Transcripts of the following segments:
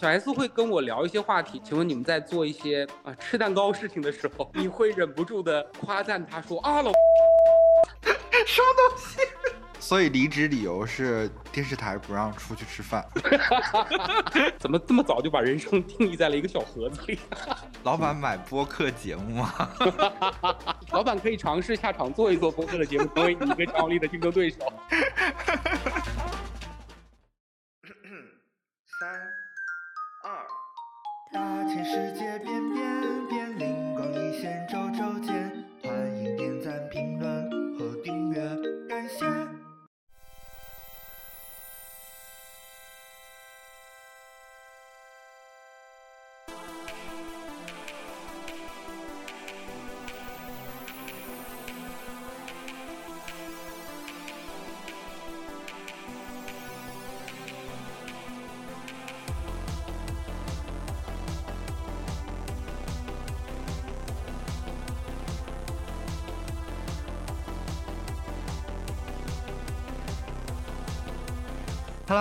小 S 会跟我聊一些话题。请问你们在做一些啊吃蛋糕事情的时候，你会忍不住的夸赞他说啊老 什么东西？所以离职理由是电视台不让出去吃饭。怎么这么早就把人生定义在了一个小盒子里？老板买播客节目吗？老板可以尝试下场做一做播客的节目，成为你一个强有力的竞争对手。三二，大千世界变变变，灵光一现周周见，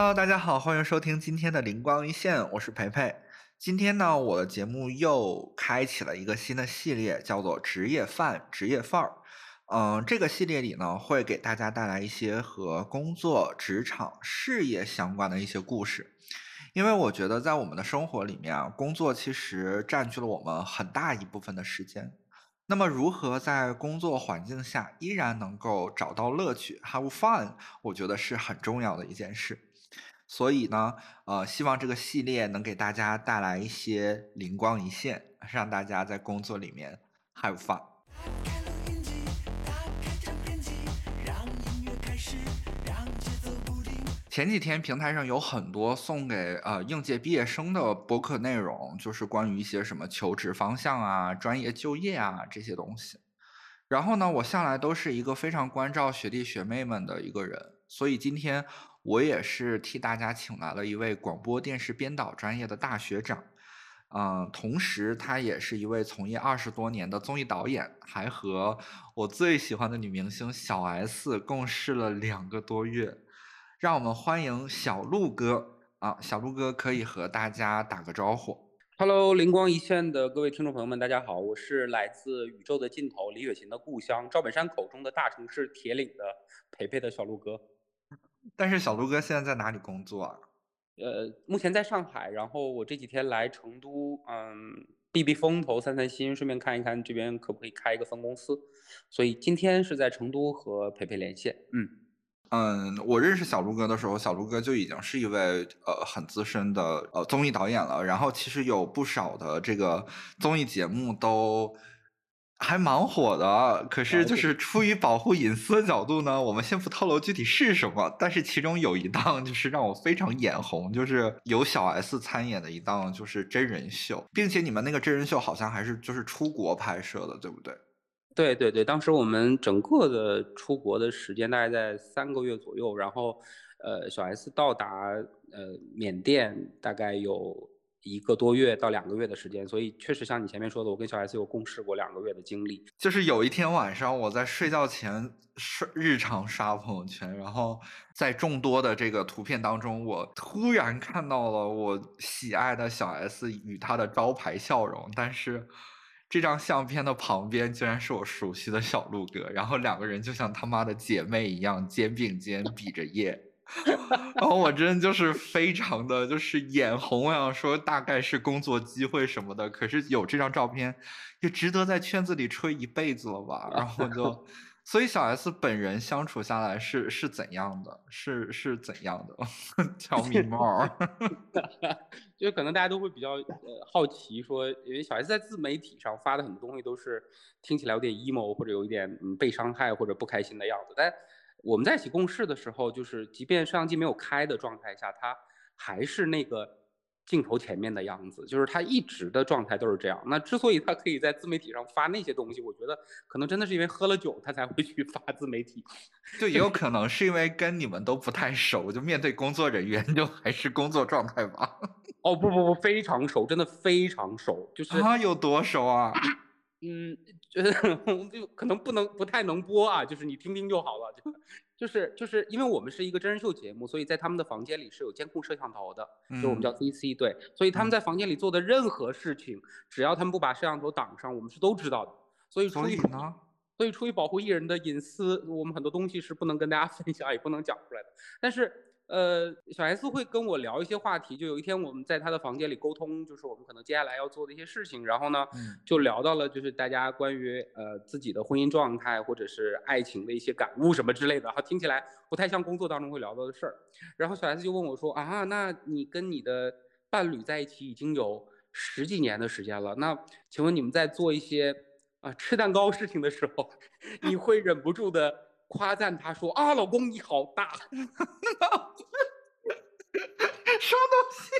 Hello，大家好，欢迎收听今天的灵光一现，我是培培。今天呢，我的节目又开启了一个新的系列，叫做职业范职业范儿。嗯，这个系列里呢，会给大家带来一些和工作、职场、事业相关的一些故事。因为我觉得在我们的生活里面啊，工作其实占据了我们很大一部分的时间。那么，如何在工作环境下依然能够找到乐趣，have fun，我觉得是很重要的一件事。所以呢，呃，希望这个系列能给大家带来一些灵光一现，让大家在工作里面 have fun。前几天平台上有很多送给呃应届毕业生的播客内容，就是关于一些什么求职方向啊、专业就业啊这些东西。然后呢，我向来都是一个非常关照学弟学妹们的一个人，所以今天。我也是替大家请来了一位广播电视编导专业的大学长，嗯，同时他也是一位从业二十多年的综艺导演，还和我最喜欢的女明星小 S 共事了两个多月。让我们欢迎小鹿哥啊！小鹿哥可以和大家打个招呼。Hello，灵光一现的各位听众朋友们，大家好，我是来自宇宙的尽头李雪琴的故乡赵本山口中的大城市铁岭的培培的小鹿哥。但是小鹿哥现在在哪里工作啊？呃，目前在上海，然后我这几天来成都，嗯，避避风头，散散心，顺便看一看这边可不可以开一个分公司。所以今天是在成都和培培连线。嗯嗯，我认识小鹿哥的时候，小鹿哥就已经是一位呃很资深的呃综艺导演了，然后其实有不少的这个综艺节目都。还蛮火的，可是就是出于保护隐私的角度呢，我们先不透露具体是什么。但是其中有一档就是让我非常眼红，就是有小 S 参演的一档就是真人秀，并且你们那个真人秀好像还是就是出国拍摄的，对不对？对对对，当时我们整个的出国的时间大概在三个月左右，然后呃小 S 到达呃缅甸大概有。一个多月到两个月的时间，所以确实像你前面说的，我跟小 S 有共事过两个月的经历。就是有一天晚上，我在睡觉前刷日常刷朋友圈，然后在众多的这个图片当中，我突然看到了我喜爱的小 S 与她的招牌笑容，但是这张相片的旁边居然是我熟悉的小鹿哥，然后两个人就像他妈的姐妹一样，肩并肩比着耶。然后我真的就是非常的就是眼红，我想说大概是工作机会什么的，可是有这张照片，也值得在圈子里吹一辈子了吧？然后就，所以小 S 本人相处下来是是怎样的？是是怎样的？小米帽，就可能大家都会比较呃好奇，说因为小 S 在自媒体上发的很多东西都是听起来有点 emo 或者有一点嗯被伤害或者不开心的样子，但。我们在一起共事的时候，就是即便摄像机没有开的状态下，他还是那个镜头前面的样子，就是他一直的状态都是这样。那之所以他可以在自媒体上发那些东西，我觉得可能真的是因为喝了酒，他才会去发自媒体。就也有可能是因为跟你们都不太熟，就面对工作人员就还是工作状态吧。哦不不不，非常熟，真的非常熟，就是啊有多熟啊？嗯，就可能不能不太能播啊，就是你听听就好了。就 就是就是因为我们是一个真人秀节目，所以在他们的房间里是有监控摄像头的，就我们叫 CC 对，所以他们在房间里做的任何事情，只要他们不把摄像头挡上，我们是都知道的。所以出于呢？所以出于保护艺人的隐私，我们很多东西是不能跟大家 分享，也不能讲出来的。但是。呃，小 S 会跟我聊一些话题，就有一天我们在他的房间里沟通，就是我们可能接下来要做的一些事情，然后呢，就聊到了就是大家关于呃自己的婚姻状态或者是爱情的一些感悟什么之类的，哈，听起来不太像工作当中会聊到的事儿。然后小 S 就问我说啊，那你跟你的伴侣在一起已经有十几年的时间了，那请问你们在做一些啊吃蛋糕事情的时候，你会忍不住的？夸赞他说啊，老公你好大，什么东西？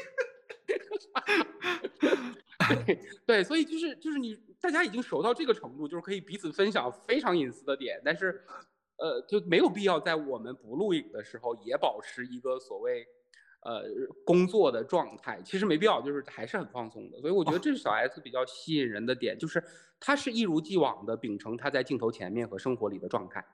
对 对，所以就是就是你大家已经熟到这个程度，就是可以彼此分享非常隐私的点，但是呃就没有必要在我们不录影的时候也保持一个所谓呃工作的状态，其实没必要，就是还是很放松的。所以我觉得这是小 S 比较吸引人的点，就是他是一如既往的秉承他在镜头前面和生活里的状态。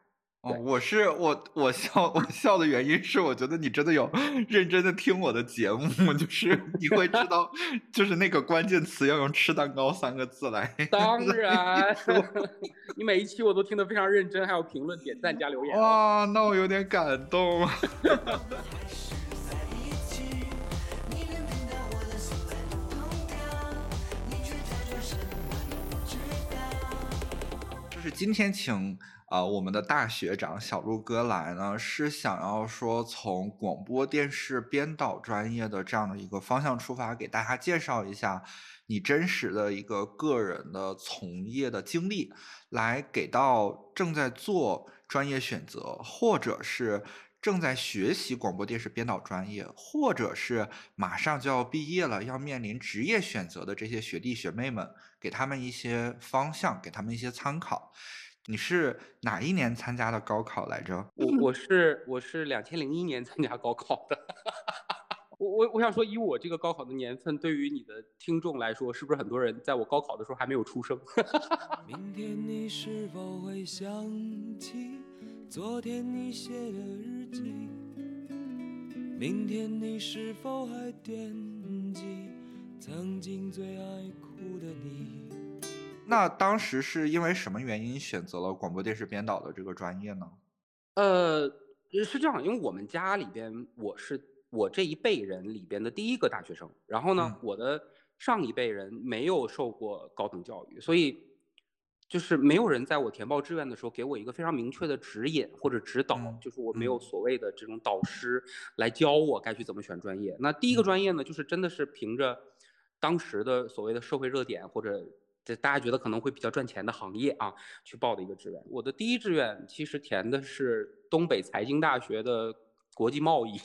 哦，我是我我笑 我笑的原因是，我觉得你真的有认真的听我的节目，就是你会知道，就是那个关键词要用“吃蛋糕”三个字来。当然，你每一期我都听得非常认真，还有评论、点赞加留言。哇，那我有点感动。就是今天请。啊，我们的大学长小鹿哥来呢，是想要说从广播电视编导专业的这样的一个方向出发，给大家介绍一下你真实的一个个人的从业的经历，来给到正在做专业选择，或者是正在学习广播电视编导专业，或者是马上就要毕业了，要面临职业选择的这些学弟学妹们，给他们一些方向，给他们一些参考。你是哪一年参加的高考来着？我我是我是两千零一年参加高考的。我我我想说，以我这个高考的年份，对于你的听众来说，是不是很多人在我高考的时候还没有出生？明天你是否会想起昨天你写的日记？明天你是否还惦记曾经最爱哭的你？那当时是因为什么原因选择了广播电视编导的这个专业呢？呃，是这样，因为我们家里边，我是我这一辈人里边的第一个大学生。然后呢，我的上一辈人没有受过高等教育，所以就是没有人在我填报志愿的时候给我一个非常明确的指引或者指导，就是我没有所谓的这种导师来教我该去怎么选专业。那第一个专业呢，就是真的是凭着当时的所谓的社会热点或者。这大家觉得可能会比较赚钱的行业啊，去报的一个志愿。我的第一志愿其实填的是东北财经大学的国际贸易。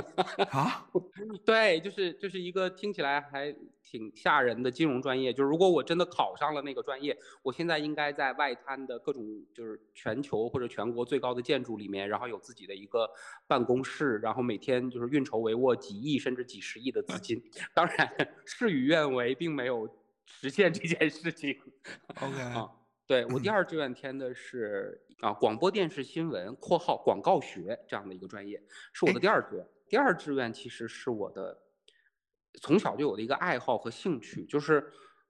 啊？对，就是就是一个听起来还挺吓人的金融专业。就是如果我真的考上了那个专业，我现在应该在外滩的各种就是全球或者全国最高的建筑里面，然后有自己的一个办公室，然后每天就是运筹帷幄几亿甚至几十亿的资金。当然事与愿违，并没有。实现这件事情，OK 啊，对我第二志愿填的是啊广播电视新闻（括号广告学）这样的一个专业，是我的第二志愿。第二志愿其实是我的从小就有的一个爱好和兴趣，就是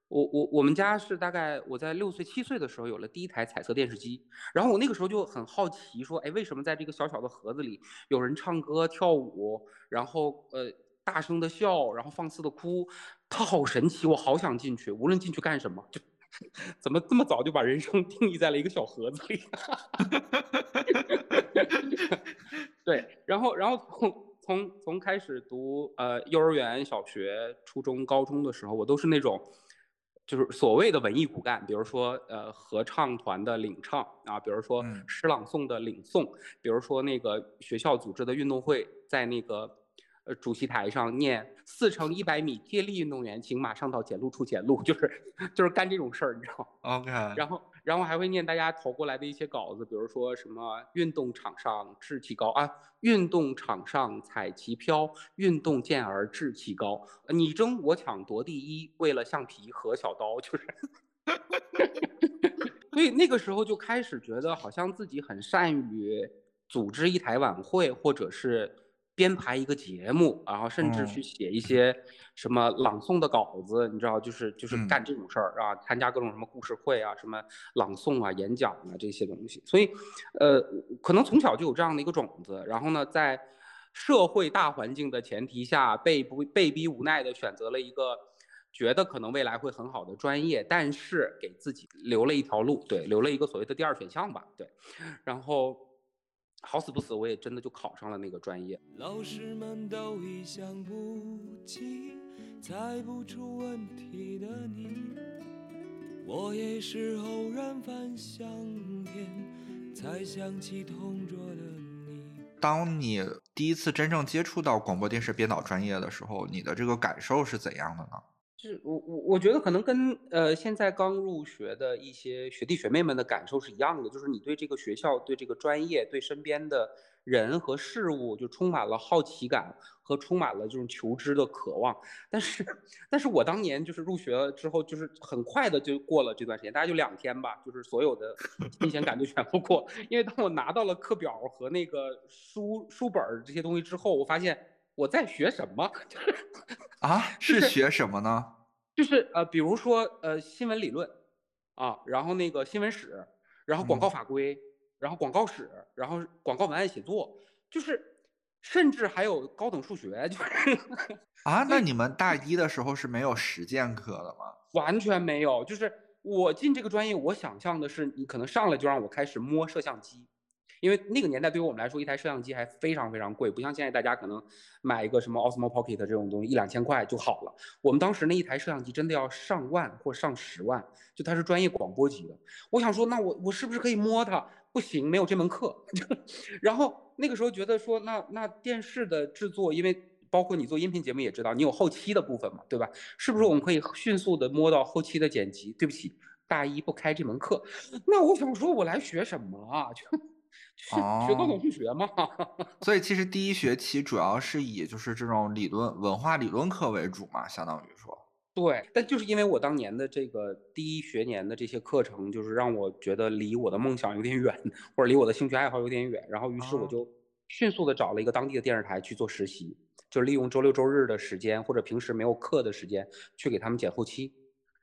我我我们家是大概我在六岁七岁的时候有了第一台彩色电视机，然后我那个时候就很好奇，说哎为什么在这个小小的盒子里有人唱歌跳舞，然后呃。大声的笑，然后放肆的哭，他好神奇，我好想进去。无论进去干什么，就 怎么这么早就把人生 定义在了一个小盒子里？对，然后，然后从从从开始读呃幼儿园、小学、初中、高中的时候，我都是那种就是所谓的文艺骨干，比如说呃合唱团的领唱啊，比如说诗朗诵的领诵，比如说那个学校组织的运动会，在那个。呃，主席台上念四乘一百米接力运动员，请马上到检录处检录，就是就是干这种事儿，你知道吗？OK。然后然后还会念大家投过来的一些稿子，比如说什么运动场上志气高啊，运动场上彩旗飘，运动健儿志气高，你争我抢夺第一，为了橡皮和小刀，就是。所以那个时候就开始觉得好像自己很善于组织一台晚会，或者是。编排一个节目，然后甚至去写一些什么朗诵的稿子，你知道，就是就是干这种事儿啊，参加各种什么故事会啊，什么朗诵啊、演讲啊这些东西。所以，呃，可能从小就有这样的一个种子。然后呢，在社会大环境的前提下，被不被逼无奈的选择了一个觉得可能未来会很好的专业，但是给自己留了一条路，对，留了一个所谓的第二选项吧，对，然后。好死不死，我也真的就考上了那个专业。老师们都已想不起猜不出问题的你，我也是偶然翻相片才想起同桌的你。当你第一次真正接触到广播电视编导专业的时候，你的这个感受是怎样的呢？就是我我我觉得可能跟呃现在刚入学的一些学弟学妹们的感受是一样的，就是你对这个学校、对这个专业、对身边的人和事物就充满了好奇感和充满了这种求知的渴望。但是，但是我当年就是入学之后，就是很快的就过了这段时间，大概就两天吧，就是所有的新鲜感就全部过。因为当我拿到了课表和那个书书本这些东西之后，我发现。我在学什么？啊，是学什么呢？就是呃，比如说呃，新闻理论，啊，然后那个新闻史，然后广告法规，然后广告史，然后广告文案写作，就是甚至还有高等数学，就是啊，那你们大 一的时候是没有实践课的吗？完全没有，就是我进这个专业，我想象的是你可能上来就让我开始摸摄像机。因为那个年代对于我们来说，一台摄像机还非常非常贵，不像现在大家可能买一个什么 Osmo Pocket 这种东西一两千块就好了。我们当时那一台摄像机真的要上万或上十万，就它是专业广播级的。我想说，那我我是不是可以摸它？不行，没有这门课。然后那个时候觉得说，那那电视的制作，因为包括你做音频节目也知道，你有后期的部分嘛，对吧？是不是我们可以迅速的摸到后期的剪辑？对不起，大一不开这门课。那我想说，我来学什么啊？就。学高等数学嘛，所以其实第一学期主要是以就是这种理论文化理论课为主嘛，相当于说。对，但就是因为我当年的这个第一学年的这些课程，就是让我觉得离我的梦想有点远，或者离我的兴趣爱好有点远，然后于是我就迅速的找了一个当地的电视台去做实习，就利用周六周日的时间或者平时没有课的时间去给他们剪后期。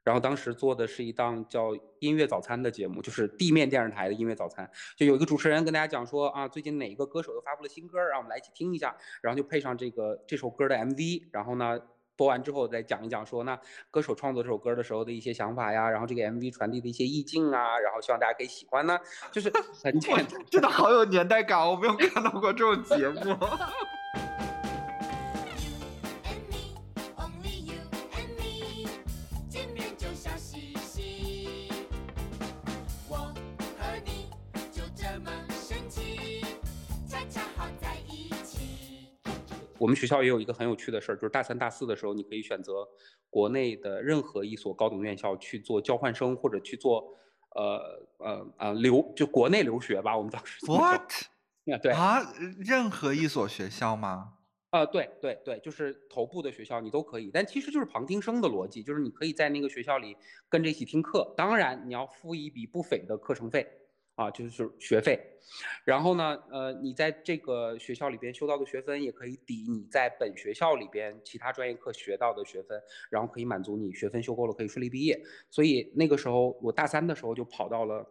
然后当时做的是一档叫音乐早餐的节目，就是地面电视台的音乐早餐，就有一个主持人跟大家讲说啊，最近哪一个歌手又发布了新歌，让我们来一起听一下，然后就配上这个这首歌的 MV，然后呢播完之后再讲一讲说那歌手创作这首歌的时候的一些想法呀，然后这个 MV 传递的一些意境啊，然后希望大家可以喜欢呢，就是很 简单，真的好有年代感，我没有看到过这种节目。我们学校也有一个很有趣的事儿，就是大三、大四的时候，你可以选择国内的任何一所高等院校去做交换生，或者去做，呃呃呃留就国内留学吧。我们当时 what 啊对啊，任何一所学校吗？啊对对对，就是头部的学校你都可以，但其实就是旁听生的逻辑，就是你可以在那个学校里跟着一起听课，当然你要付一笔不菲的课程费。啊，就是学费，然后呢，呃，你在这个学校里边修到的学分也可以抵你在本学校里边其他专业课学到的学分，然后可以满足你学分修够了可以顺利毕业。所以那个时候我大三的时候就跑到了，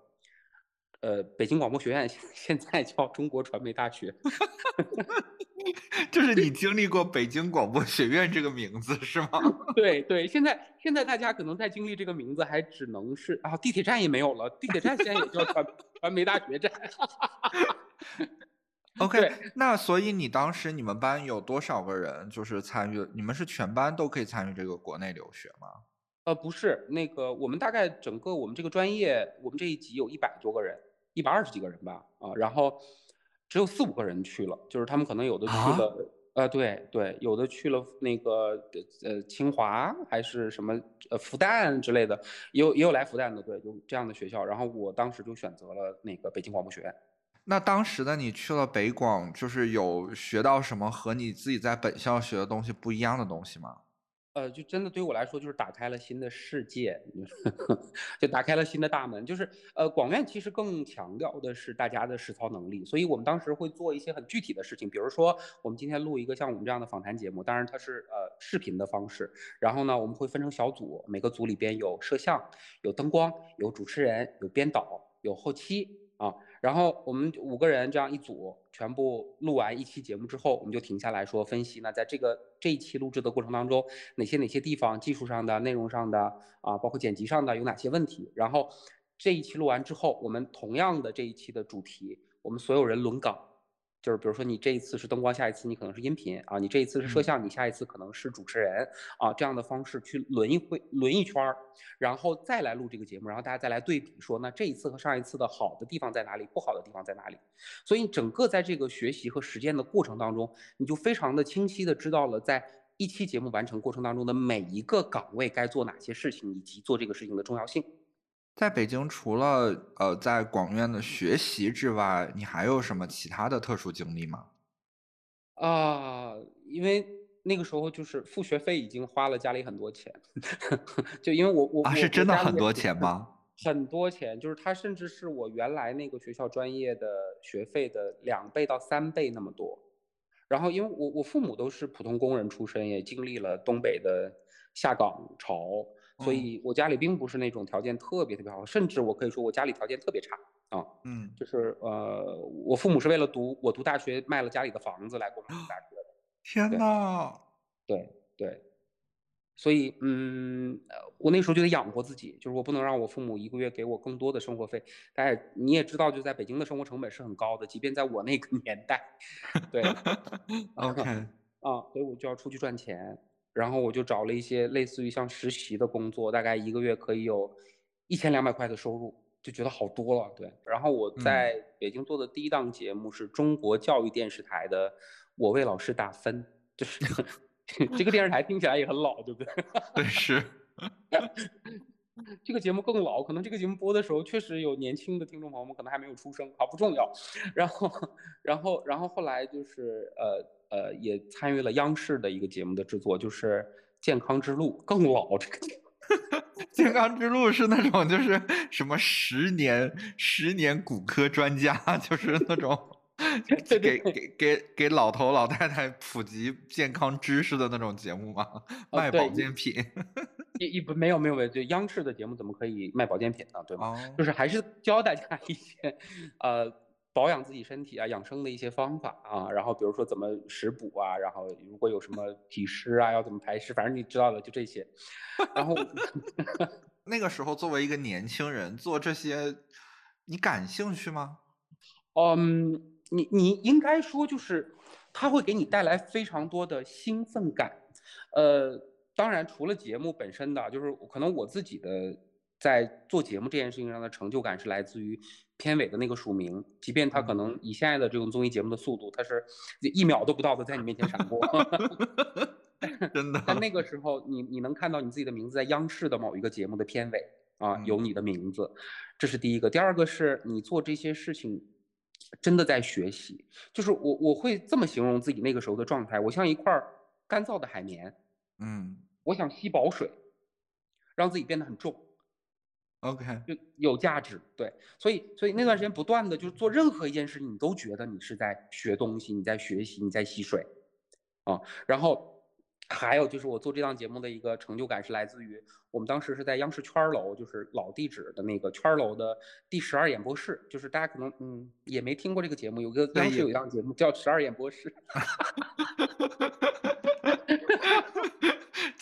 呃，北京广播学院，现在叫中国传媒大学。就是你经历过北京广播学院这个名字是吗？对对，现在现在大家可能在经历这个名字，还只能是啊，地铁站也没有了，地铁站现在也叫传传媒大学站。OK，那所以你当时你们班有多少个人就是参与？你们是全班都可以参与这个国内留学吗？呃，不是，那个我们大概整个我们这个专业，我们这一级有一百多个人，一百二十几个人吧，啊，然后。只有四五个人去了，就是他们可能有的去了，呃，对对，有的去了那个呃清华还是什么呃复旦之类的，也有也有来复旦的，对，就这样的学校。然后我当时就选择了那个北京广播学院。那当时的你去了北广，就是有学到什么和你自己在本校学的东西不一样的东西吗？呃，就真的对我来说，就是打开了新的世界，就 打开了新的大门。就是呃，广院其实更强调的是大家的实操能力，所以我们当时会做一些很具体的事情，比如说我们今天录一个像我们这样的访谈节目，当然它是呃视频的方式，然后呢，我们会分成小组，每个组里边有摄像、有灯光、有主持人、有编导、有后期啊。然后我们五个人这样一组，全部录完一期节目之后，我们就停下来说分析。那在这个这一期录制的过程当中，哪些哪些地方技术上的、内容上的啊，包括剪辑上的有哪些问题？然后这一期录完之后，我们同样的这一期的主题，我们所有人轮岗。就是比如说你这一次是灯光，下一次你可能是音频啊，你这一次是摄像，你下一次可能是主持人啊，这样的方式去轮一回轮一圈儿，然后再来录这个节目，然后大家再来对比说，那这一次和上一次的好的地方在哪里，不好的地方在哪里？所以整个在这个学习和实践的过程当中，你就非常的清晰的知道了，在一期节目完成过程当中的每一个岗位该做哪些事情，以及做这个事情的重要性。在北京，除了呃在广院的学习之外，你还有什么其他的特殊经历吗？啊，因为那个时候就是付学费已经花了家里很多钱，就因为我我啊是真的很多钱吗？很多钱，就是它甚至是我原来那个学校专业的学费的两倍到三倍那么多。然后因为我我父母都是普通工人出身，也经历了东北的下岗潮。所以，我家里并不是那种条件特别特别好，甚至我可以说我家里条件特别差啊。嗯，就是呃，我父母是为了读我读大学卖了家里的房子来供我读大学的。天呐，对对，所以嗯，我那时候就得养活自己，就是我不能让我父母一个月给我更多的生活费。大家你也知道，就在北京的生活成本是很高的，即便在我那个年代。对，OK 啊，所以我就要出去赚钱。然后我就找了一些类似于像实习的工作，大概一个月可以有一千两百块的收入，就觉得好多了。对，然后我在北京做的第一档节目是中国教育电视台的《我为老师打分》，就是 这个电视台听起来也很老，对不对？对，是。这个节目更老，可能这个节目播的时候确实有年轻的听众朋友们可能还没有出生，好不重要。然后，然后，然后后来就是呃。呃，也参与了央视的一个节目的制作，就是《健康之路》，更老这个节目。健康之路是那种就是什么十年十年骨科专家，就是那种给给给给老头老太太普及健康知识的那种节目吗？卖保健品？一一不没有没有没有，就央视的节目怎么可以卖保健品呢？对吗？就是还是教大家一些呃。保养自己身体啊，养生的一些方法啊，然后比如说怎么食补啊，然后如果有什么 体湿啊，要怎么排湿，反正你知道的就这些。然后 那个时候作为一个年轻人做这些，你感兴趣吗？嗯，你你应该说就是它会给你带来非常多的兴奋感。呃，当然除了节目本身的，就是可能我自己的在做节目这件事情上的成就感是来自于。片尾的那个署名，即便他可能以现在的这种综艺节目的速度，他是一秒都不到的在你面前闪过，真的。但那个时候，你你能看到你自己的名字在央视的某一个节目的片尾啊，有你的名字，这是第一个。第二个是你做这些事情真的在学习，就是我我会这么形容自己那个时候的状态，我像一块干燥的海绵，嗯，我想吸饱水，让自己变得很重。OK，就有价值，对，所以所以那段时间不断的就是做任何一件事，你都觉得你是在学东西，你在学习，你在吸水，啊，然后还有就是我做这档节目的一个成就感是来自于我们当时是在央视圈楼，就是老地址的那个圈楼的第十二演播室，就是大家可能嗯也没听过这个节目，有个央视有一档节目叫十二演播室。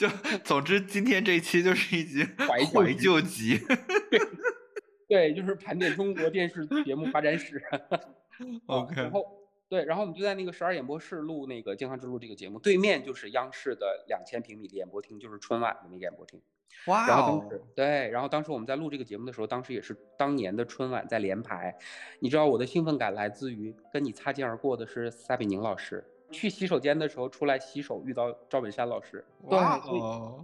就总之，今天这一期就是一集怀怀旧集，对，就是盘点中国电视节目发展史。OK，然后对，然后我们就在那个十二演播室录那个《健康之路》这个节目，对面就是央视的两千平米的演播厅，就是春晚的那个演播厅。哇！然后当时对，然后当时我们在录这个节目的时候，当时也是当年的春晚在连排。你知道我的兴奋感来自于跟你擦肩而过的是撒贝宁老师。去洗手间的时候出来洗手遇到赵本山老师，对，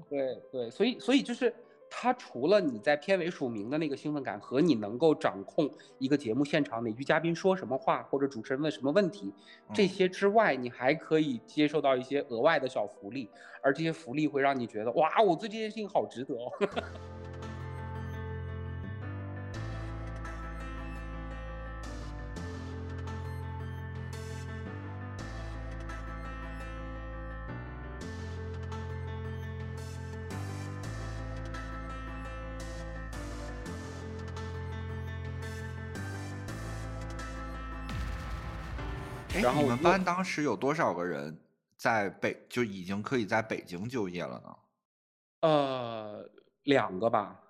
对对，所以所以所以就是他除了你在片尾署名的那个兴奋感和你能够掌控一个节目现场哪句嘉宾说什么话或者主持人问什么问题这些之外，你还可以接受到一些额外的小福利，而这些福利会让你觉得哇，我做这件事情好值得哦。然后你们班当时有多少个人在北就已经可以在北京就业了呢？呃，两个吧，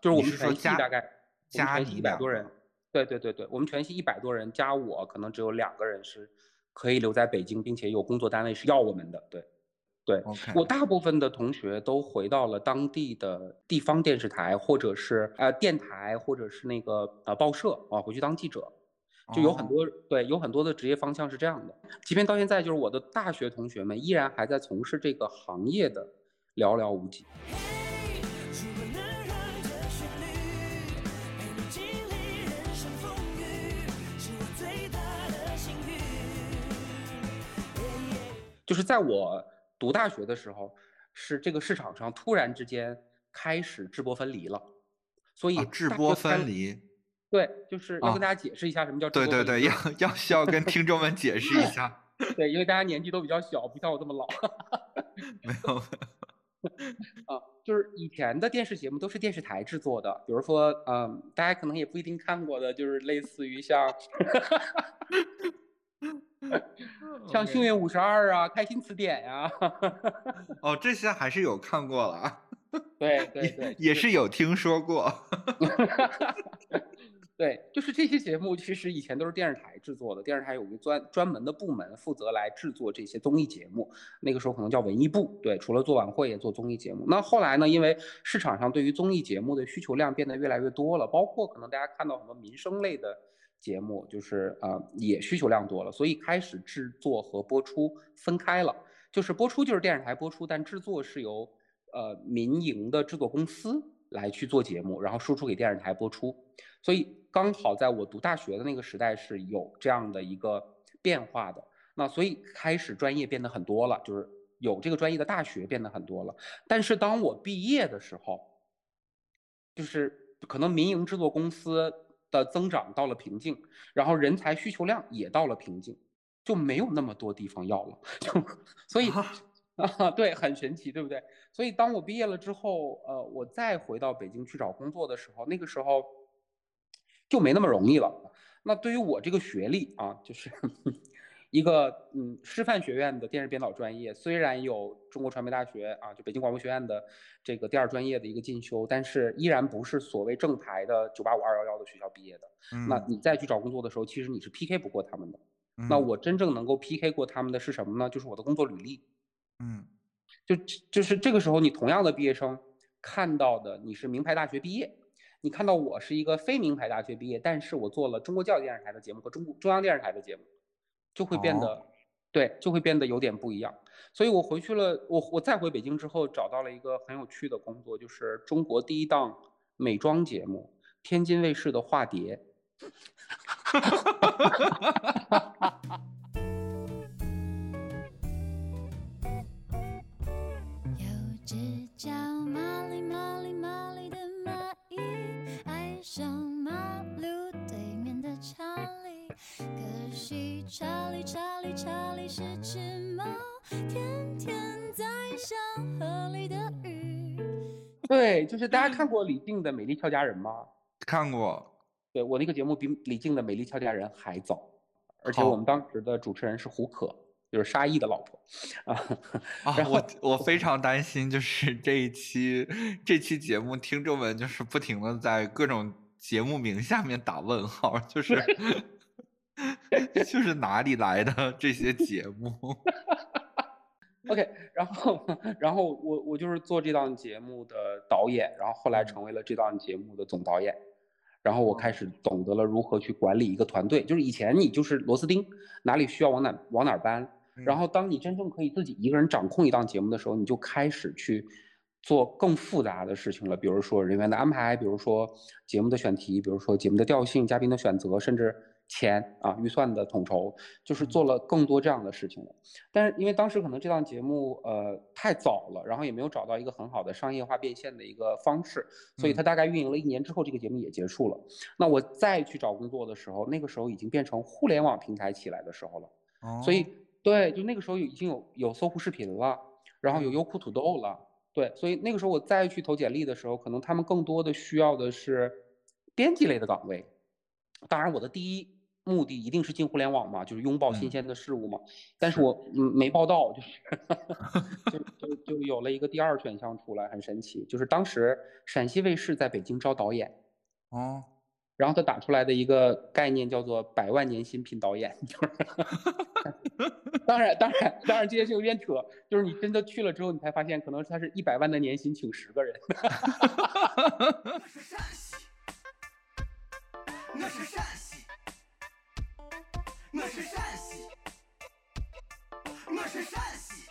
就是我们全系大概加你一百多人。对对对对，我们全系一百多人，加我可能只有两个人是可以留在北京，并且有工作单位是要我们的。对，对我大部分的同学都回到了当地的地方电视台，或者是呃电台，或者是那个呃报社啊，回去当记者。就有很多对，有很多的职业方向是这样的。即便到现在，就是我的大学同学们依然还在从事这个行业的寥寥无几。就是在我读大学的时候，是这个市场上突然之间开始质播分离了，所以质播分离。对，就是要跟大家解释一下什么叫对对对，要 要需要跟听众们解释一下。对，因为大家年纪都比较小，不像我这么老。没有。啊，就是以前的电视节目都是电视台制作的，比如说，嗯，大家可能也不一定看过的，就是类似于像，像《幸运五十二》啊，《开心词典》呀。哦，这些还是有看过了。对对对，也是有听说过。对，就是这些节目，其实以前都是电视台制作的。电视台有一个专专门的部门负责来制作这些综艺节目，那个时候可能叫文艺部。对，除了做晚会，也做综艺节目。那后来呢，因为市场上对于综艺节目的需求量变得越来越多了，包括可能大家看到很多民生类的节目，就是啊，也需求量多了，所以开始制作和播出分开了。就是播出就是电视台播出，但制作是由呃民营的制作公司来去做节目，然后输出给电视台播出。所以刚好在我读大学的那个时代是有这样的一个变化的，那所以开始专业变得很多了，就是有这个专业的大学变得很多了。但是当我毕业的时候，就是可能民营制作公司的增长到了瓶颈，然后人才需求量也到了瓶颈，就没有那么多地方要了，就所以啊，对，很神奇，对不对？所以当我毕业了之后，呃，我再回到北京去找工作的时候，那个时候。就没那么容易了。那对于我这个学历啊，就是 一个嗯师范学院的电视编导专业，虽然有中国传媒大学啊，就北京广播学院的这个第二专业的一个进修，但是依然不是所谓正牌的九八五二幺幺的学校毕业的。那你再去找工作的时候，其实你是 PK 不过他们的。那我真正能够 PK 过他们的是什么呢？就是我的工作履历。嗯，就就是这个时候，你同样的毕业生看到的你是名牌大学毕业。你看到我是一个非名牌大学毕业，但是我做了中国教育电视台的节目和中中央电视台的节目，就会变得，对，就会变得有点不一样。所以我回去了，我我再回北京之后，找到了一个很有趣的工作，就是中国第一档美妆节目，天津卫视的《化蝶》。查理，查理，查理是只猫，天天在想河里的鱼。对，就是大家看过李静的《美丽俏佳人》吗？看过。对我那个节目比李静的《美丽俏佳人》还早，而且我们当时的主持人是胡可，就是沙溢的老婆。啊，啊，我我非常担心，就是这一期这期节目听众们就是不停的在各种节目名下面打问号，就是。就是哪里来的这些节目？OK，然后，然后我我就是做这档节目的导演，然后后来成为了这档节目的总导演，然后我开始懂得了如何去管理一个团队。就是以前你就是螺丝钉，哪里需要往哪往哪搬。然后当你真正可以自己一个人掌控一档节目的时候，你就开始去做更复杂的事情了，比如说人员的安排，比如说节目的选题，比如说节目的调性、嘉宾的选择，甚至钱啊预算的统筹，就是做了更多这样的事情了。但是因为当时可能这档节目呃太早了，然后也没有找到一个很好的商业化变现的一个方式，所以它大概运营了一年之后，这个节目也结束了。那我再去找工作的时候，那个时候已经变成互联网平台起来的时候了，所以对，就那个时候已经有有搜狐视频了，然后有优酷土豆了。对，所以那个时候我再去投简历的时候，可能他们更多的需要的是编辑类的岗位。当然，我的第一目的一定是进互联网嘛，就是拥抱新鲜的事物嘛。但是我嗯没报到，就是 就就就有了一个第二选项出来，很神奇，就是当时陕西卫视在北京招导演。哦。然后他打出来的一个概念叫做“百万年薪聘导演”，当然，当然，当然，这件事有点扯。就是你真的去了之后，你才发现，可能他是一百万的年薪请十个人。那是陕西，那是陕西，那是陕西，那是陕西，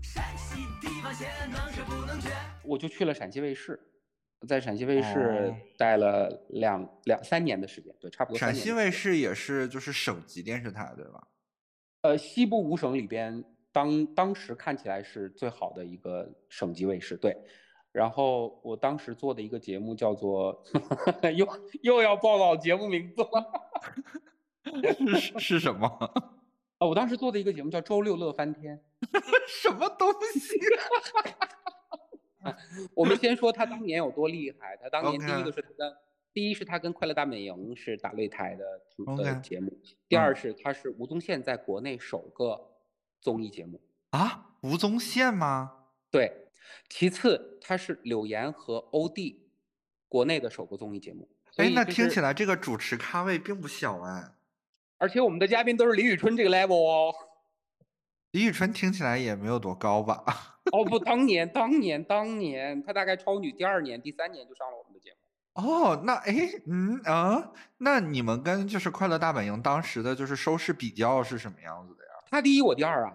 陕西地方线能吃不能缺。我就去了陕西卫视。在陕西卫视待了两两三年的时间，对，差不多。陕西卫视也是就是省级电视台，对吧？呃，西部五省里边，当当时看起来是最好的一个省级卫视，对。然后我当时做的一个节目叫做，又又要报道节目名字了，是是什么？啊，我当时做的一个节目叫《周六乐翻天》，什么东西？我们先说他当年有多厉害。他当年第一个是他的，第一是他跟快乐大本营是打擂台的的节目，第二是他是吴宗宪在国内首个综艺节目啊，吴宗宪吗？对，其次他是柳岩和欧弟国内的首个综艺节目。哎，那听起来这个主持咖位并不小哎，而且我们的嘉宾都是李宇春这个 level 哦。李宇春听起来也没有多高吧？哦不，当年当年当年，她大概超女第二年、第三年就上了我们的节目。哦，那哎，嗯啊，那你们跟就是快乐大本营当时的就是收视比较是什么样子的呀？他第一，我第二啊。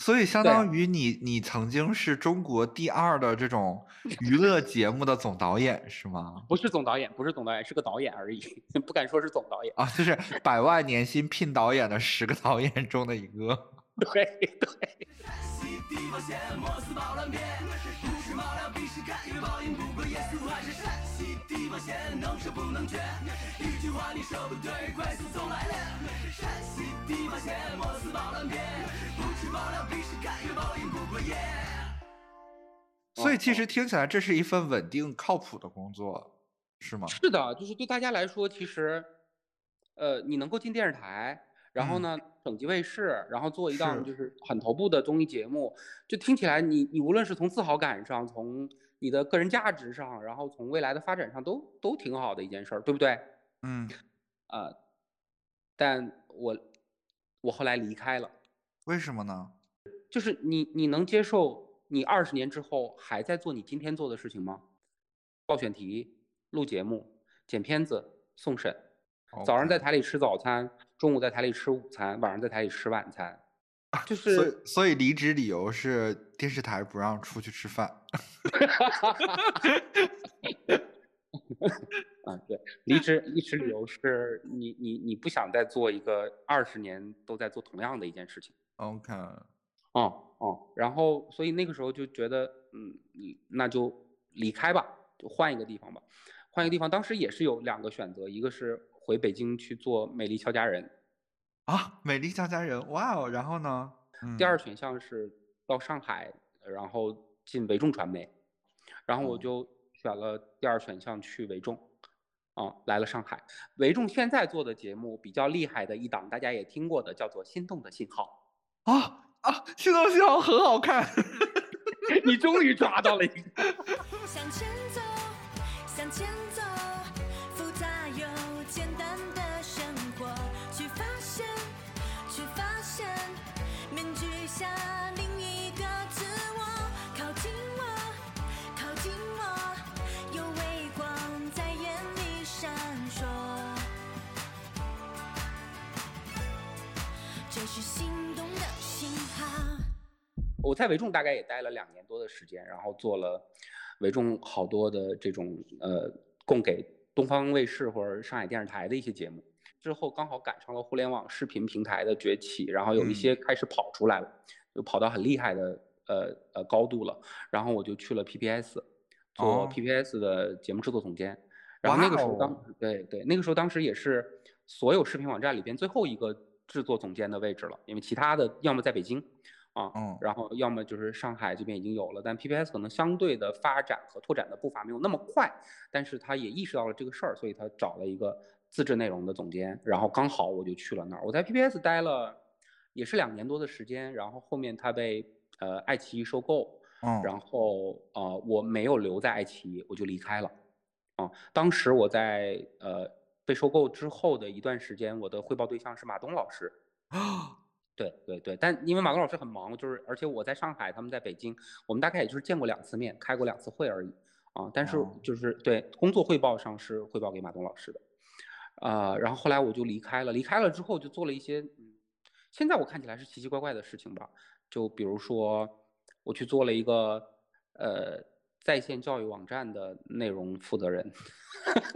所以相当于你你曾经是中国第二的这种娱乐节目的总导演是吗？不是总导演，不是总导演，是个导演而已，不敢说是总导演啊，就是百万年薪聘导演的十个导演中的一个。对对。所以其实听起来这是一份稳定靠谱的工作，是吗？是的，就是对大家来说，其实，呃，你能够进电视台。然后呢，省级卫视，然后做一档就是很头部的综艺节目，就听起来你你无论是从自豪感上，从你的个人价值上，然后从未来的发展上，都都挺好的一件事儿，对不对？嗯，呃，但我我后来离开了，为什么呢？就是你你能接受你二十年之后还在做你今天做的事情吗？报选题、录节目、剪片子、送审，早上在台里吃早餐。中午在台里吃午餐，晚上在台里吃晚餐，就是。所以，所以离职理由是电视台不让出去吃饭。啊，对，离职离职理由是你你你不想再做一个二十年都在做同样的一件事情。OK。哦哦，然后所以那个时候就觉得，嗯，那就离开吧，就换一个地方吧，换一个地方。当时也是有两个选择，一个是。回北京去做《美丽俏佳人》啊，《美丽俏佳人》哇哦！然后呢？第二选项是到上海，然后进维众传媒，然后我就选了第二选项去维众，啊，来了上海。维众现在做的节目比较厉害的一档，大家也听过的，叫做《心动的信号》啊啊，《心动的信号》很好看，你终于抓到了一个。向前走，向前走。简单的生活去发现去发现面具下另一个自我靠近我靠近我有微光在眼里闪烁。这是心动的信号我在维重大概也待了两年多的时间然后做了维重好多的这种呃供给东方卫视或者上海电视台的一些节目。之后刚好赶上了互联网视频平台的崛起，然后有一些开始跑出来了，就跑到很厉害的呃呃高度了。然后我就去了 PPS 做哦 PPS 的节目制作总监。然后那个时候当对对那个时候当时也是所有视频网站里边最后一个制作总监的位置了，因为其他的要么在北京啊，嗯然后要么就是上海这边已经有了，但 PPS 可能相对的发展和拓展的步伐没有那么快，但是他也意识到了这个事儿，所以他找了一个自制内容的总监，然后刚好我就去了那儿。我在 PPS 待了也是两年多的时间，然后后面他被呃爱奇艺收购，嗯，然后呃我没有留在爱奇艺，我就离开了。啊，当时我在呃被收购之后的一段时间，我的汇报对象是马东老师。对对对，但因为马东老师很忙，就是而且我在上海，他们在北京，我们大概也就是见过两次面，开过两次会而已啊。但是哦就是对工作汇报上是汇报给马东老师的，啊、然后后来我就离开了，离开了之后就做了一些，嗯，现在我看起来是奇奇怪怪的事情吧，就比如说我去做了一个呃在线教育网站的内容负责人，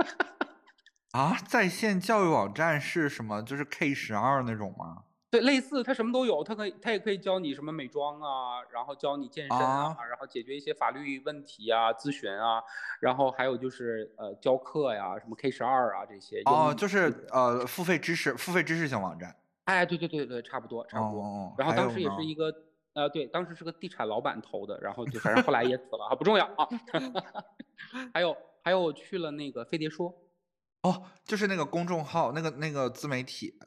啊，在线教育网站是什么？就是 K 十二那种吗？对，类似它什么都有，它可以，它也可以教你什么美妆啊，然后教你健身啊，啊然后解决一些法律问题啊、咨询啊，然后还有就是呃教课呀，什么 K 十二啊这些。哦，就是呃付费知识付费知识型网站。哎，对对对对，差不多差不多。哦，然后当时也是一个呃，对，当时是个地产老板投的，然后就反正后来也死了啊，不重要啊。还有还有我去了那个飞碟说，哦，就是那个公众号，那个那个自媒体。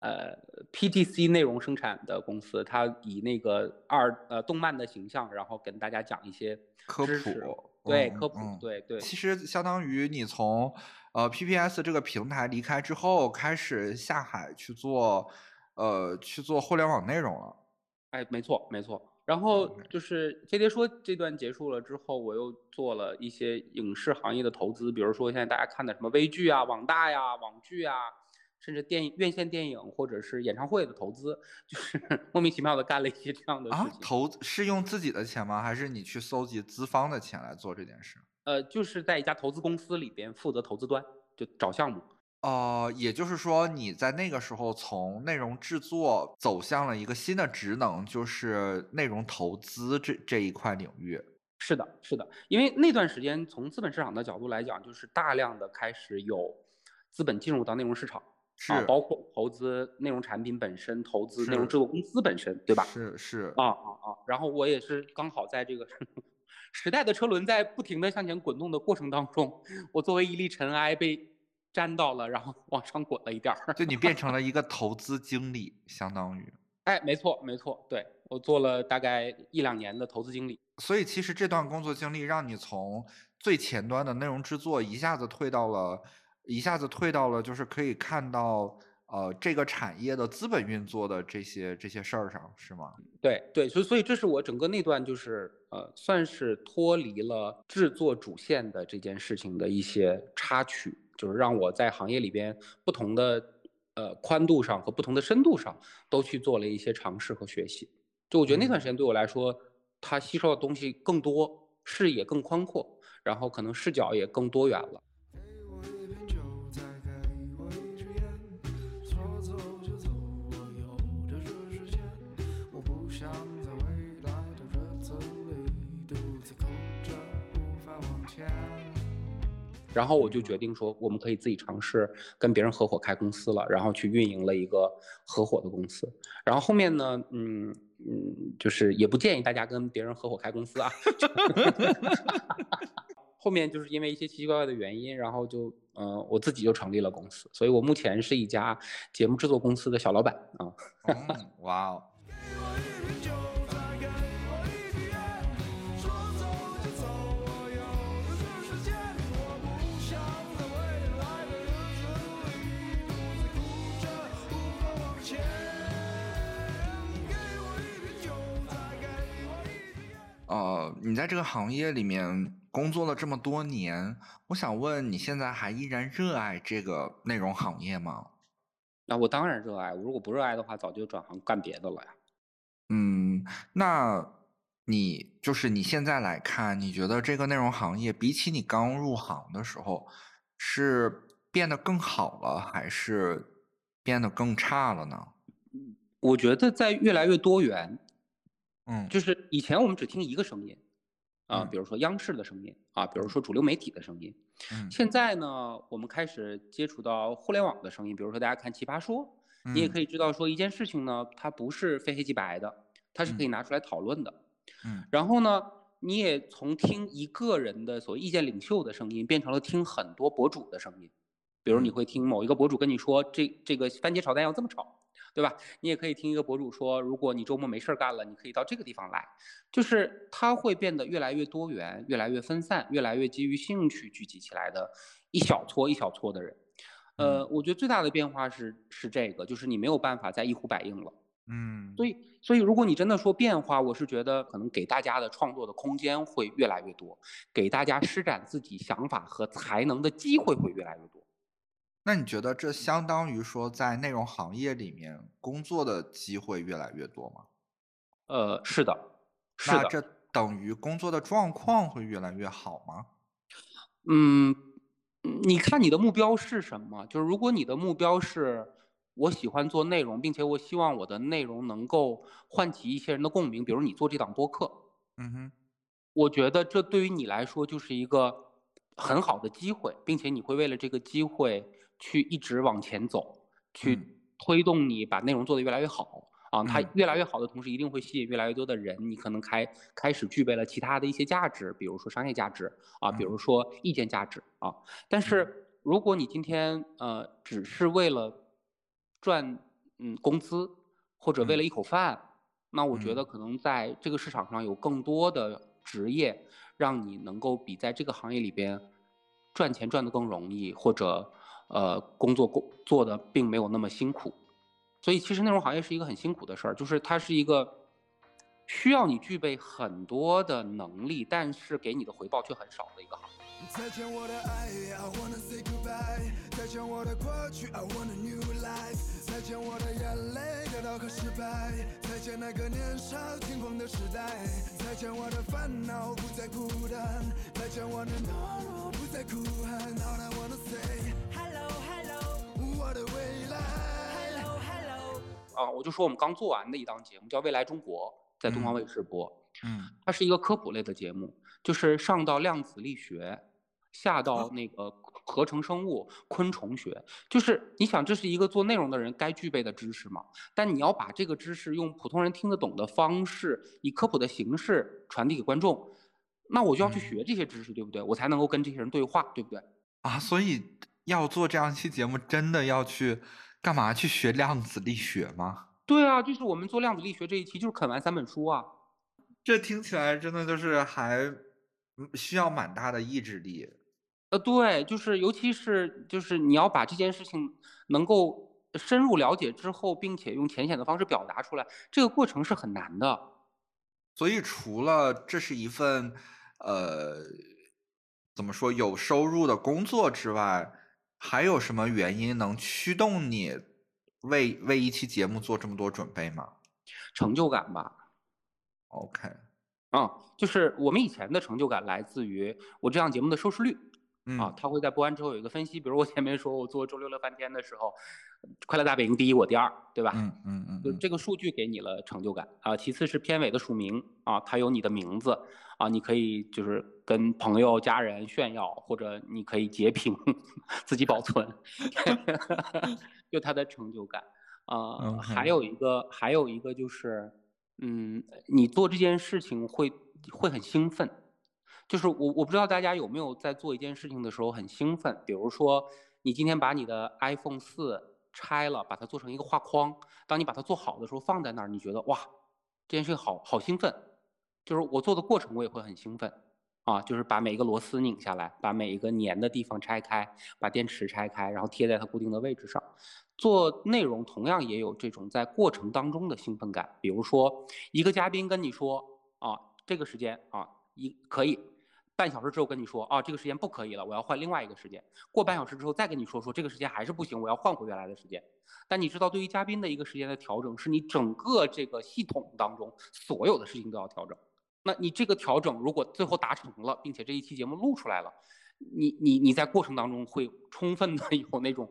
呃，PTC 内容生产的公司，它以那个二呃动漫的形象，然后跟大家讲一些科普对，嗯科普，嗯对对，其实相当于你从呃 PPS 这个平台离开之后，开始下海去做呃去做互联网内容了。哎，没错没错。然后就是飞碟说这段结束了之后，我又做了一些影视行业的投资，比如说现在大家看的什么微剧啊、网大呀、网剧啊，甚至电影院线电影或者是演唱会的投资，就是 莫名其妙的干了一些这样的事啊情。，投是用自己的钱吗？还是你去搜集资方的钱来做这件事？呃，就是在一家投资公司里边负责投资端，就找项目。哦，也就是说，你在那个时候从内容制作走向了一个新的职能，就是内容投资这这一块领域。是的，是的，因为那段时间从资本市场的角度来讲，就是大量的开始有资本进入到内容市场，啊是，包括投资内容产品本身，投资内容制作公司本身，对吧？是是，啊啊啊！然后我也是刚好在这个 时代的车轮在不停的向前滚动的过程当中，我作为一粒尘埃被粘到了，然后 往上滚了一点儿。就你变成 了一个投资经理，相当于。哎，没错没错，对我做了大概一两年的投资经理。所以其实这段工作经历让你从最前端的内容制作一下子退到了，一下子退到了就是可以看到呃这个产业的资本运作的这些这些事儿上，是吗？对对，所以所以这是我整个那段就是呃，算是脱离了制作主线的这件事情的一些插曲，就是让我在行业里边不同的呃宽度上和不同的深度上都去做了一些尝试和学习。就我觉得那段时间对我来说，它吸收的东西更多，视野更宽阔，然后可能视角也更多元了。然后我就决定说，我们可以自己尝试跟别人合伙开公司了，然后去运营了一个合伙的公司。然后后面呢，嗯嗯，就是也不建议大家跟别人合伙开公司啊。后面就是因为一些奇奇怪怪的原因，然后就嗯、呃我自己就成立了公司，所以我目前是一家节目制作公司的小老板啊。嗯，哇哦，呃，你在这个行业里面工作了这么多年，我想问你现在还依然热爱这个内容行业吗？那我当然热爱，我如果不热爱的话，早就转行干别的了呀。嗯，那你就是你现在来看，你觉得这个内容行业比起你刚入行的时候，是变得更好了，还是变得更差了呢？我觉得在越来越多元，嗯，就是以前我们只听一个声音，啊，嗯比如说央视的声音啊，比如说主流媒体的声音。嗯现在呢，我们开始接触到互联网的声音，比如说大家看《奇葩说》，你也嗯可以知道说一件事情呢，它不是非黑即白的，它是可以拿出来讨论的。嗯然后呢，你也从听一个人的所谓意见领袖的声音，变成了听很多博主的声音。比如你嗯会听某一个博主跟你说，这这个番茄炒蛋要这么炒，对吧？你也可以听一个博主说，如果你周末没事儿干了，你可以到这个地方来。就是它会变得越来越多元，越来越分散，越来越基于兴趣聚集起来的一小撮一小撮的人。呃，我觉得最大的变化是是这个，就是你没有办法再一呼百应了。嗯，所以，所以如果你真的说变化，我是觉得可能给大家的创作的空间会越来越多，给大家施展自己想法和才能的机会会越来越多。那你觉得这相当于说在内容行业里面工作的机会越来越多吗？呃，是的，是的，那这等于工作的状况会越来越好吗？嗯，嗯你看你的目标是什么？就是如果你的目标是我喜欢做内容，并且我希望我的内容能够唤起一些人的共鸣，比如你做这档播客，嗯哼，我觉得这对于你来说就是一个很好的机会，并且你会为了这个机会去一直往前走，去嗯推动你把内容做得越来越好。啊，它嗯越来越好的同时，一定会吸引越来越多的人。你可能开开始具备了其他的一些价值，比如说商业价值啊，比如嗯说意见价值啊。但是如果你今天呃只是为了赚嗯工资，或者为了嗯一口饭，那我觉嗯得可能在这个市场上有更多的职业，让你能够比在这个行业里边赚钱赚得更容易，或者呃工作工做的并没有那么辛苦。所以其实内容行业是一个很辛苦的事儿，就是它是一个需要你具备很多的能力，但是给你的回报却很少的一个行业。再见我的爱，I wanna say goodbye。再见我的过去，I want a new life。再见我的眼泪，得到和失败。再见那个年少轻狂的时代。再见我的烦恼，不再孤单。再见我的懦弱，不再哭喊。All I wanna say 啊，我就说我们刚做完的一档节目叫《未来中国》，在东方嗯卫视播。嗯它是一个科普类的节目，就是上到量子力学，下到那个合成生物、昆虫学，就是你想这是一个做内容的人该具备的知识嘛？但你要把这个知识用普通人听得懂的方式，以科普的形式传递给观众，那我就要去嗯学这些知识，对不对？我才能够跟这些人对话，对不对？啊，所以要做这样一期节目，真的要去干嘛？去学量子力学吗？对啊，就是我们做量子力学这一期，就是啃完三本书啊。这听起来真的就是还嗯需要蛮大的意志力。呃，对，就是尤其是就是你要把这件事情能够深入了解之后，并且用浅显的方式表达出来，这个过程是很难的。所以除了这是一份呃怎么说有收入的工作之外，还有什么原因能驱动你为为一期节目做这么多准备吗成就感吧，？OK，嗯、就是我们以前的成就感来自于我这档节目的收视率嗯啊，他会在播完之后有一个分析，比如我前面说我做周六乐翻天的时候，快乐大本营第一，我第二，对吧？嗯嗯嗯嗯就这个数据给你了成就感啊。其次是片尾的署名啊，它有你的名字啊，你可以就是跟朋友、家人炫耀，或者你可以截屏自己保存，就它的成就感啊。还有一个，还有一个就是，嗯，你做这件事情会会很兴奋。就是我我不知道大家有没有在做一件事情的时候很兴奋，比如说你今天把你的 iPhone 四拆了，把它做成一个画框，当你把它做好的时候放在那儿，你觉得哇，这件事情好好兴奋。就是我做的过程我也会很兴奋啊，就是把每一个螺丝拧下来，把每一个粘的地方拆开，把电池拆开，然后贴在它固定的位置上。做内容同样也有这种在过程当中的兴奋感，比如说一个嘉宾跟你说啊，这个时间啊一可以，半小时之后跟你说啊这个时间不可以了，我要换另外一个时间。过半小时之后再跟你说说这个时间还是不行，我要换回原来的时间。但你知道，对于嘉宾的一个时间的调整，是你整个这个系统当中所有的事情都要调整。那你这个调整如果最后达成了，并且这一期节目录出来了，你你你在过程当中会充分的有那种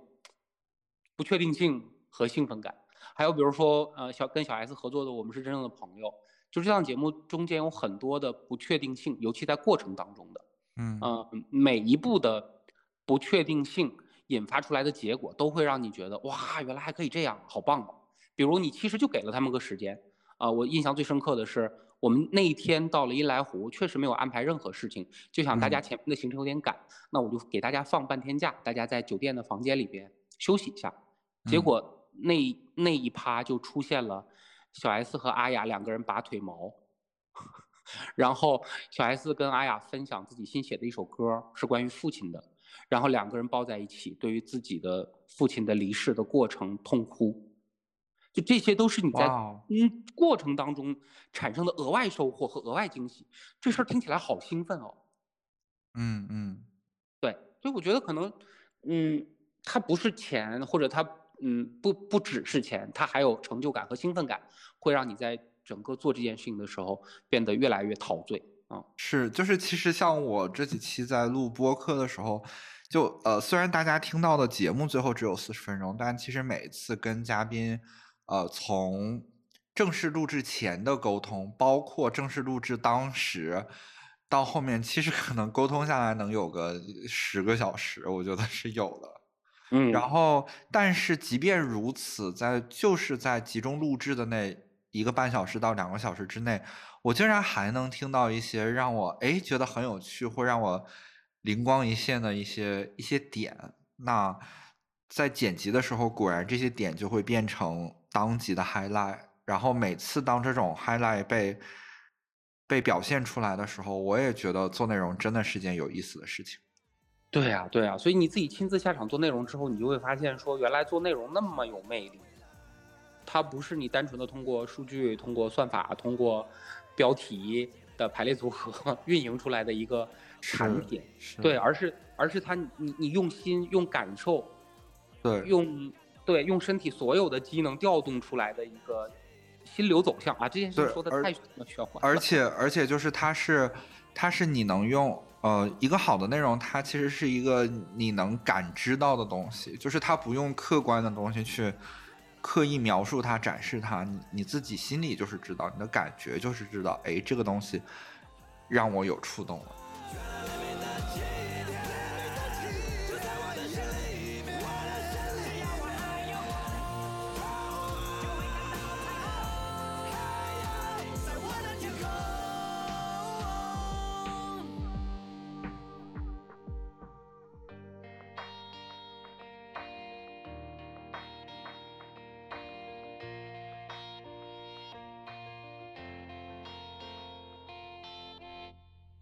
不确定性和兴奋感。还有比如说，呃，小跟小 S 合作的《我们是真正的朋友》，就这档节目中间有很多的不确定性，尤其在过程当中的，嗯呃，每一步的不确定性引发出来的结果，都会让你觉得哇，原来还可以这样，好棒哦！比如你其实就给了他们个时间，啊、我印象最深刻的是，我们那一天到了伊莱湖，确实没有安排任何事情，就想大家嗯前面的行程有点赶，那我就给大家放半天假，大家在酒店的房间里边休息一下。结嗯果那那一趴就出现了小 S 和阿雅两个人拔腿毛，然后小 S 跟阿雅分享自己新写的一首歌，是关于父亲的，然后两个人抱在一起，对于自己的父亲的离世的过程痛哭，就这些都是你在嗯过程当中产生的额外收获和额外惊喜，这事儿听起来好兴奋哦。嗯嗯。对，所以我觉得可能，嗯，它不是钱，或者它，嗯，不不只是钱，它还有成就感和兴奋感，会让你在整个做这件事情的时候变得越来越陶醉啊。是，就是其实像我这几期在录播客的时候，就呃，虽然大家听到的节目最后只有四十分钟，但其实每次跟嘉宾，呃，从正式录制前的沟通，包括正式录制当时，到后面，其实可能沟通下来能有个十个小时，我觉得是有的。嗯，然后，但是即便如此，在就是在集中录制的那一个半小时到两个小时之内，我竟然还能听到一些让我哎觉得很有趣或让我灵光一现的一些一些点。那在剪辑的时候，果然这些点就会变成当集的 highlight。然后每次当这种 highlight 被被表现出来的时候，我也觉得做内容真的是件有意思的事情。对呀、对呀、所以你自己亲自下场做内容之后，你就会发现说，原来做内容那么有魅力。它不是你单纯的通过数据、通过算法、通过标题的排列组合 运营出来的一个产品，对，而是而是它你你用心、用感受、对用对用身体所有的机能调动出来的一个心流走向啊！这件事说的太玄玄幻了，而且而且就是它是它是你能用呃一个好的内容，它其实是一个你能感知到的东西，就是它不用客观的东西去刻意描述它、展示它，你你自己心里就是知道，你的感觉就是知道，哎，这个东西让我有触动了。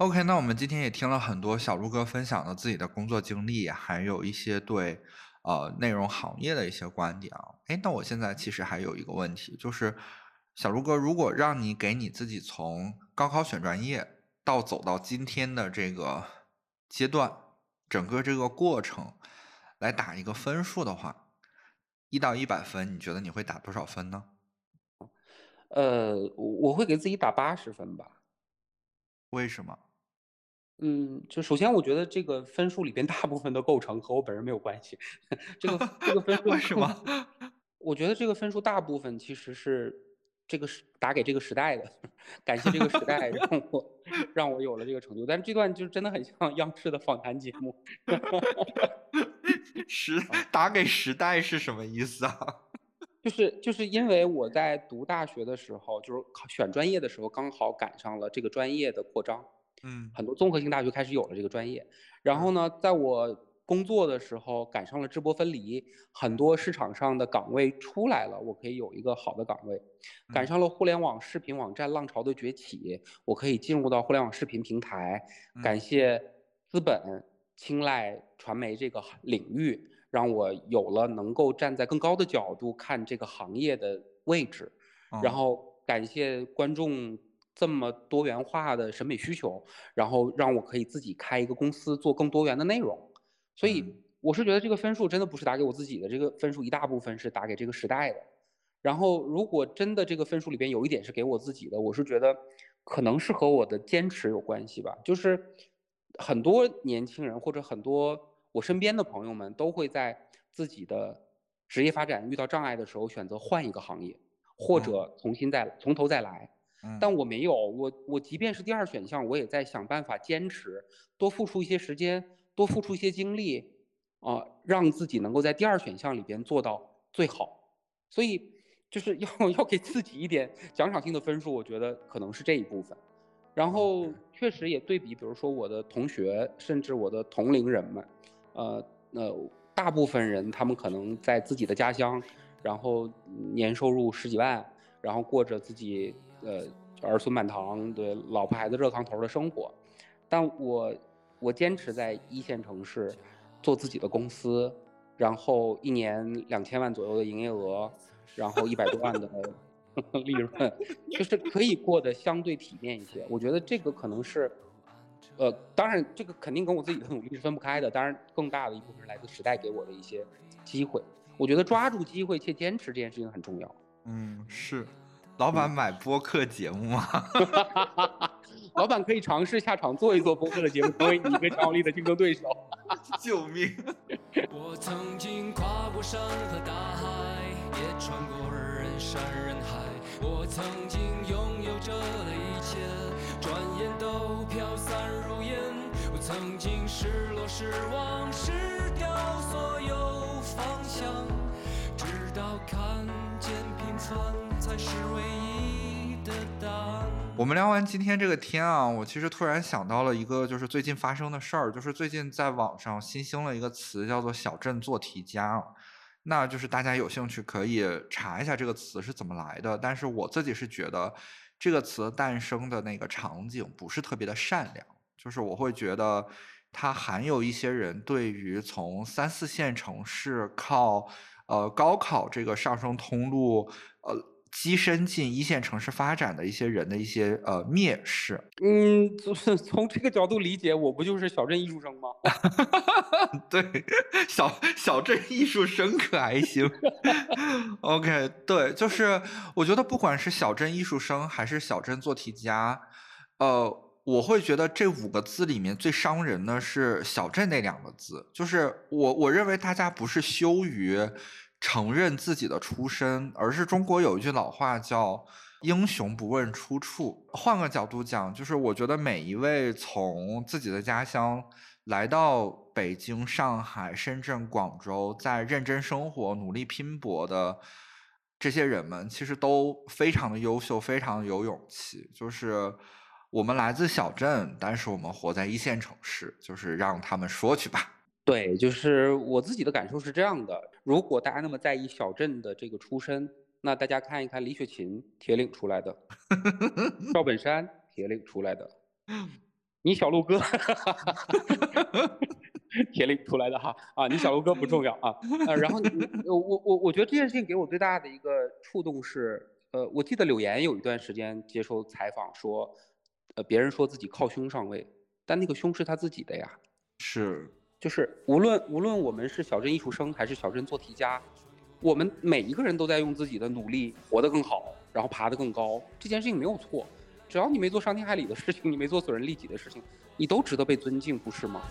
OK，那我们今天也听了很多小鹿哥分享的自己的工作经历，还有一些对呃内容行业的一些观点啊。哎，那我现在其实还有一个问题，就是小鹿哥，如果让你给你自己从高考选专业到走到今天的这个阶段，整个这个过程来打一个分数的话，一到一百分，你觉得你会打多少分呢？呃，我我会给自己打八十分吧。为什么？嗯，就首先我觉得这个分数里边大部分的构成和我本人没有关系，这个这个分数为什么？我觉得这个分数大部分其实是这个时打给这个时代的，感谢这个时代让我让我有了这个成就。但是这段就真的很像央视的访谈节目，时打给时代是什么意思啊？就是就是因为我在读大学的时候，就是考选专业的时候，刚好赶上了这个专业的扩张。嗯很多综合性大学开始有了这个专业。然后呢，在我工作的时候赶上了直播分离，很多市场上的岗位出来了，我可以有一个好的岗位。赶嗯上了互联网视频网站浪潮的崛起，我可以进入到互联网视频平台。感嗯谢资本青睐传媒这个领域，让我有了能够站在更高的角度看这个行业的位置。然嗯后感谢观众这么多元化的审美需求，然后让我可以自己开一个公司做更多元的内容。所以嗯我是觉得这个分数真的不是打给我自己的，这个分数一大部分是打给这个时代的。然后如果真的这个分数里边有一点是给我自己的，我是觉得可能是和我的坚持有关系吧。就是很多年轻人或者很多我身边的朋友们都会在自己的职业发展遇到障碍的时候选择换一个行业，或嗯者重新再从头再来。嗯但我没有，我我即便是第二选项，我也在想办法坚持，多付出一些时间，多付出一些精力，啊、让自己能够在第二选项里边做到最好。所以就是 要要给自己一点奖赏性的分数，我觉得可能是这一部分。然后确实也对比，比如说我的同学，甚至我的同龄人们，呃呃，大部分人他们可能在自己的家乡，然后年收入十几万，然后过着自己呃儿孙满堂，对老婆孩子热炕头的生活。但我我坚持在一线城市做自己的公司，然后一年两千万左右的营业额，然后一百多万的 利润，就是可以过得相对体面一些。我觉得这个可能是，呃，当然这个肯定跟我自己的努力是分不开的。当然，更大的一部分是来自时代给我的一些机会。我觉得抓住机会且坚持这件事情很重要。嗯，是。老板买播客节目吗？老板可以尝试下场做一做播客的节目，成为你一个强有力的竞争对手。救命！我曾经跨过山和大海，也穿过人山人海。我曾经拥有着的一切，转眼都飘散如烟。我曾经失落、失望、失掉所有方向，直到看见平凡才是唯一的答案。我们聊完今天这个天啊，我其实突然想到了一个，就是最近发生的事儿，就是最近在网上新兴了一个词，叫做“小镇做题家”。那就是大家有兴趣可以查一下这个词是怎么来的。但是我自己是觉得，这个词诞生的那个场景不是特别的善良，就是我会觉得它含有一些人对于从三四线城市靠呃高考这个上升通路呃跻身进一线城市发展的一些人的一些呃蔑视。嗯，就是从这个角度理解，我不就是小镇艺术生吗？对，小小镇艺术生可还行。OK，对，就是我觉得不管是小镇艺术生还是小镇做题家，呃，我会觉得这五个字里面最伤人的是“小镇”那两个字。就是我我认为大家不是羞于承认自己的出身，而是中国有一句老话叫“英雄不问出处”。换个角度讲，就是我觉得每一位从自己的家乡来到北京、上海、深圳、广州，在认真生活、努力拼搏的这些人们，其实都非常的优秀，非常有勇气。就是我们来自小镇，但是我们活在一线城市，就是让他们说去吧。对，就是我自己的感受是这样的：如果大家那么在意小镇的这个出身，那大家看一看李雪琴铁岭出来的，赵本山铁岭出来的，你小鹿哥 铁岭出来的哈啊，你小鹿哥不重要啊。呃，然后你我我我我觉得这件事情给我最大的一个触动是，呃，我记得柳岩有一段时间接受采访说，呃，别人说自己靠胸上位，但那个胸是他自己的呀。是，就是无论无论我们是小镇艺术生还是小镇做题家，我们每一个人都在用自己的努力活得更好，然后爬得更高。这件事情没有错，只要你没做伤天害理的事情，你没做损人利己的事情，你都值得被尊敬，不是吗？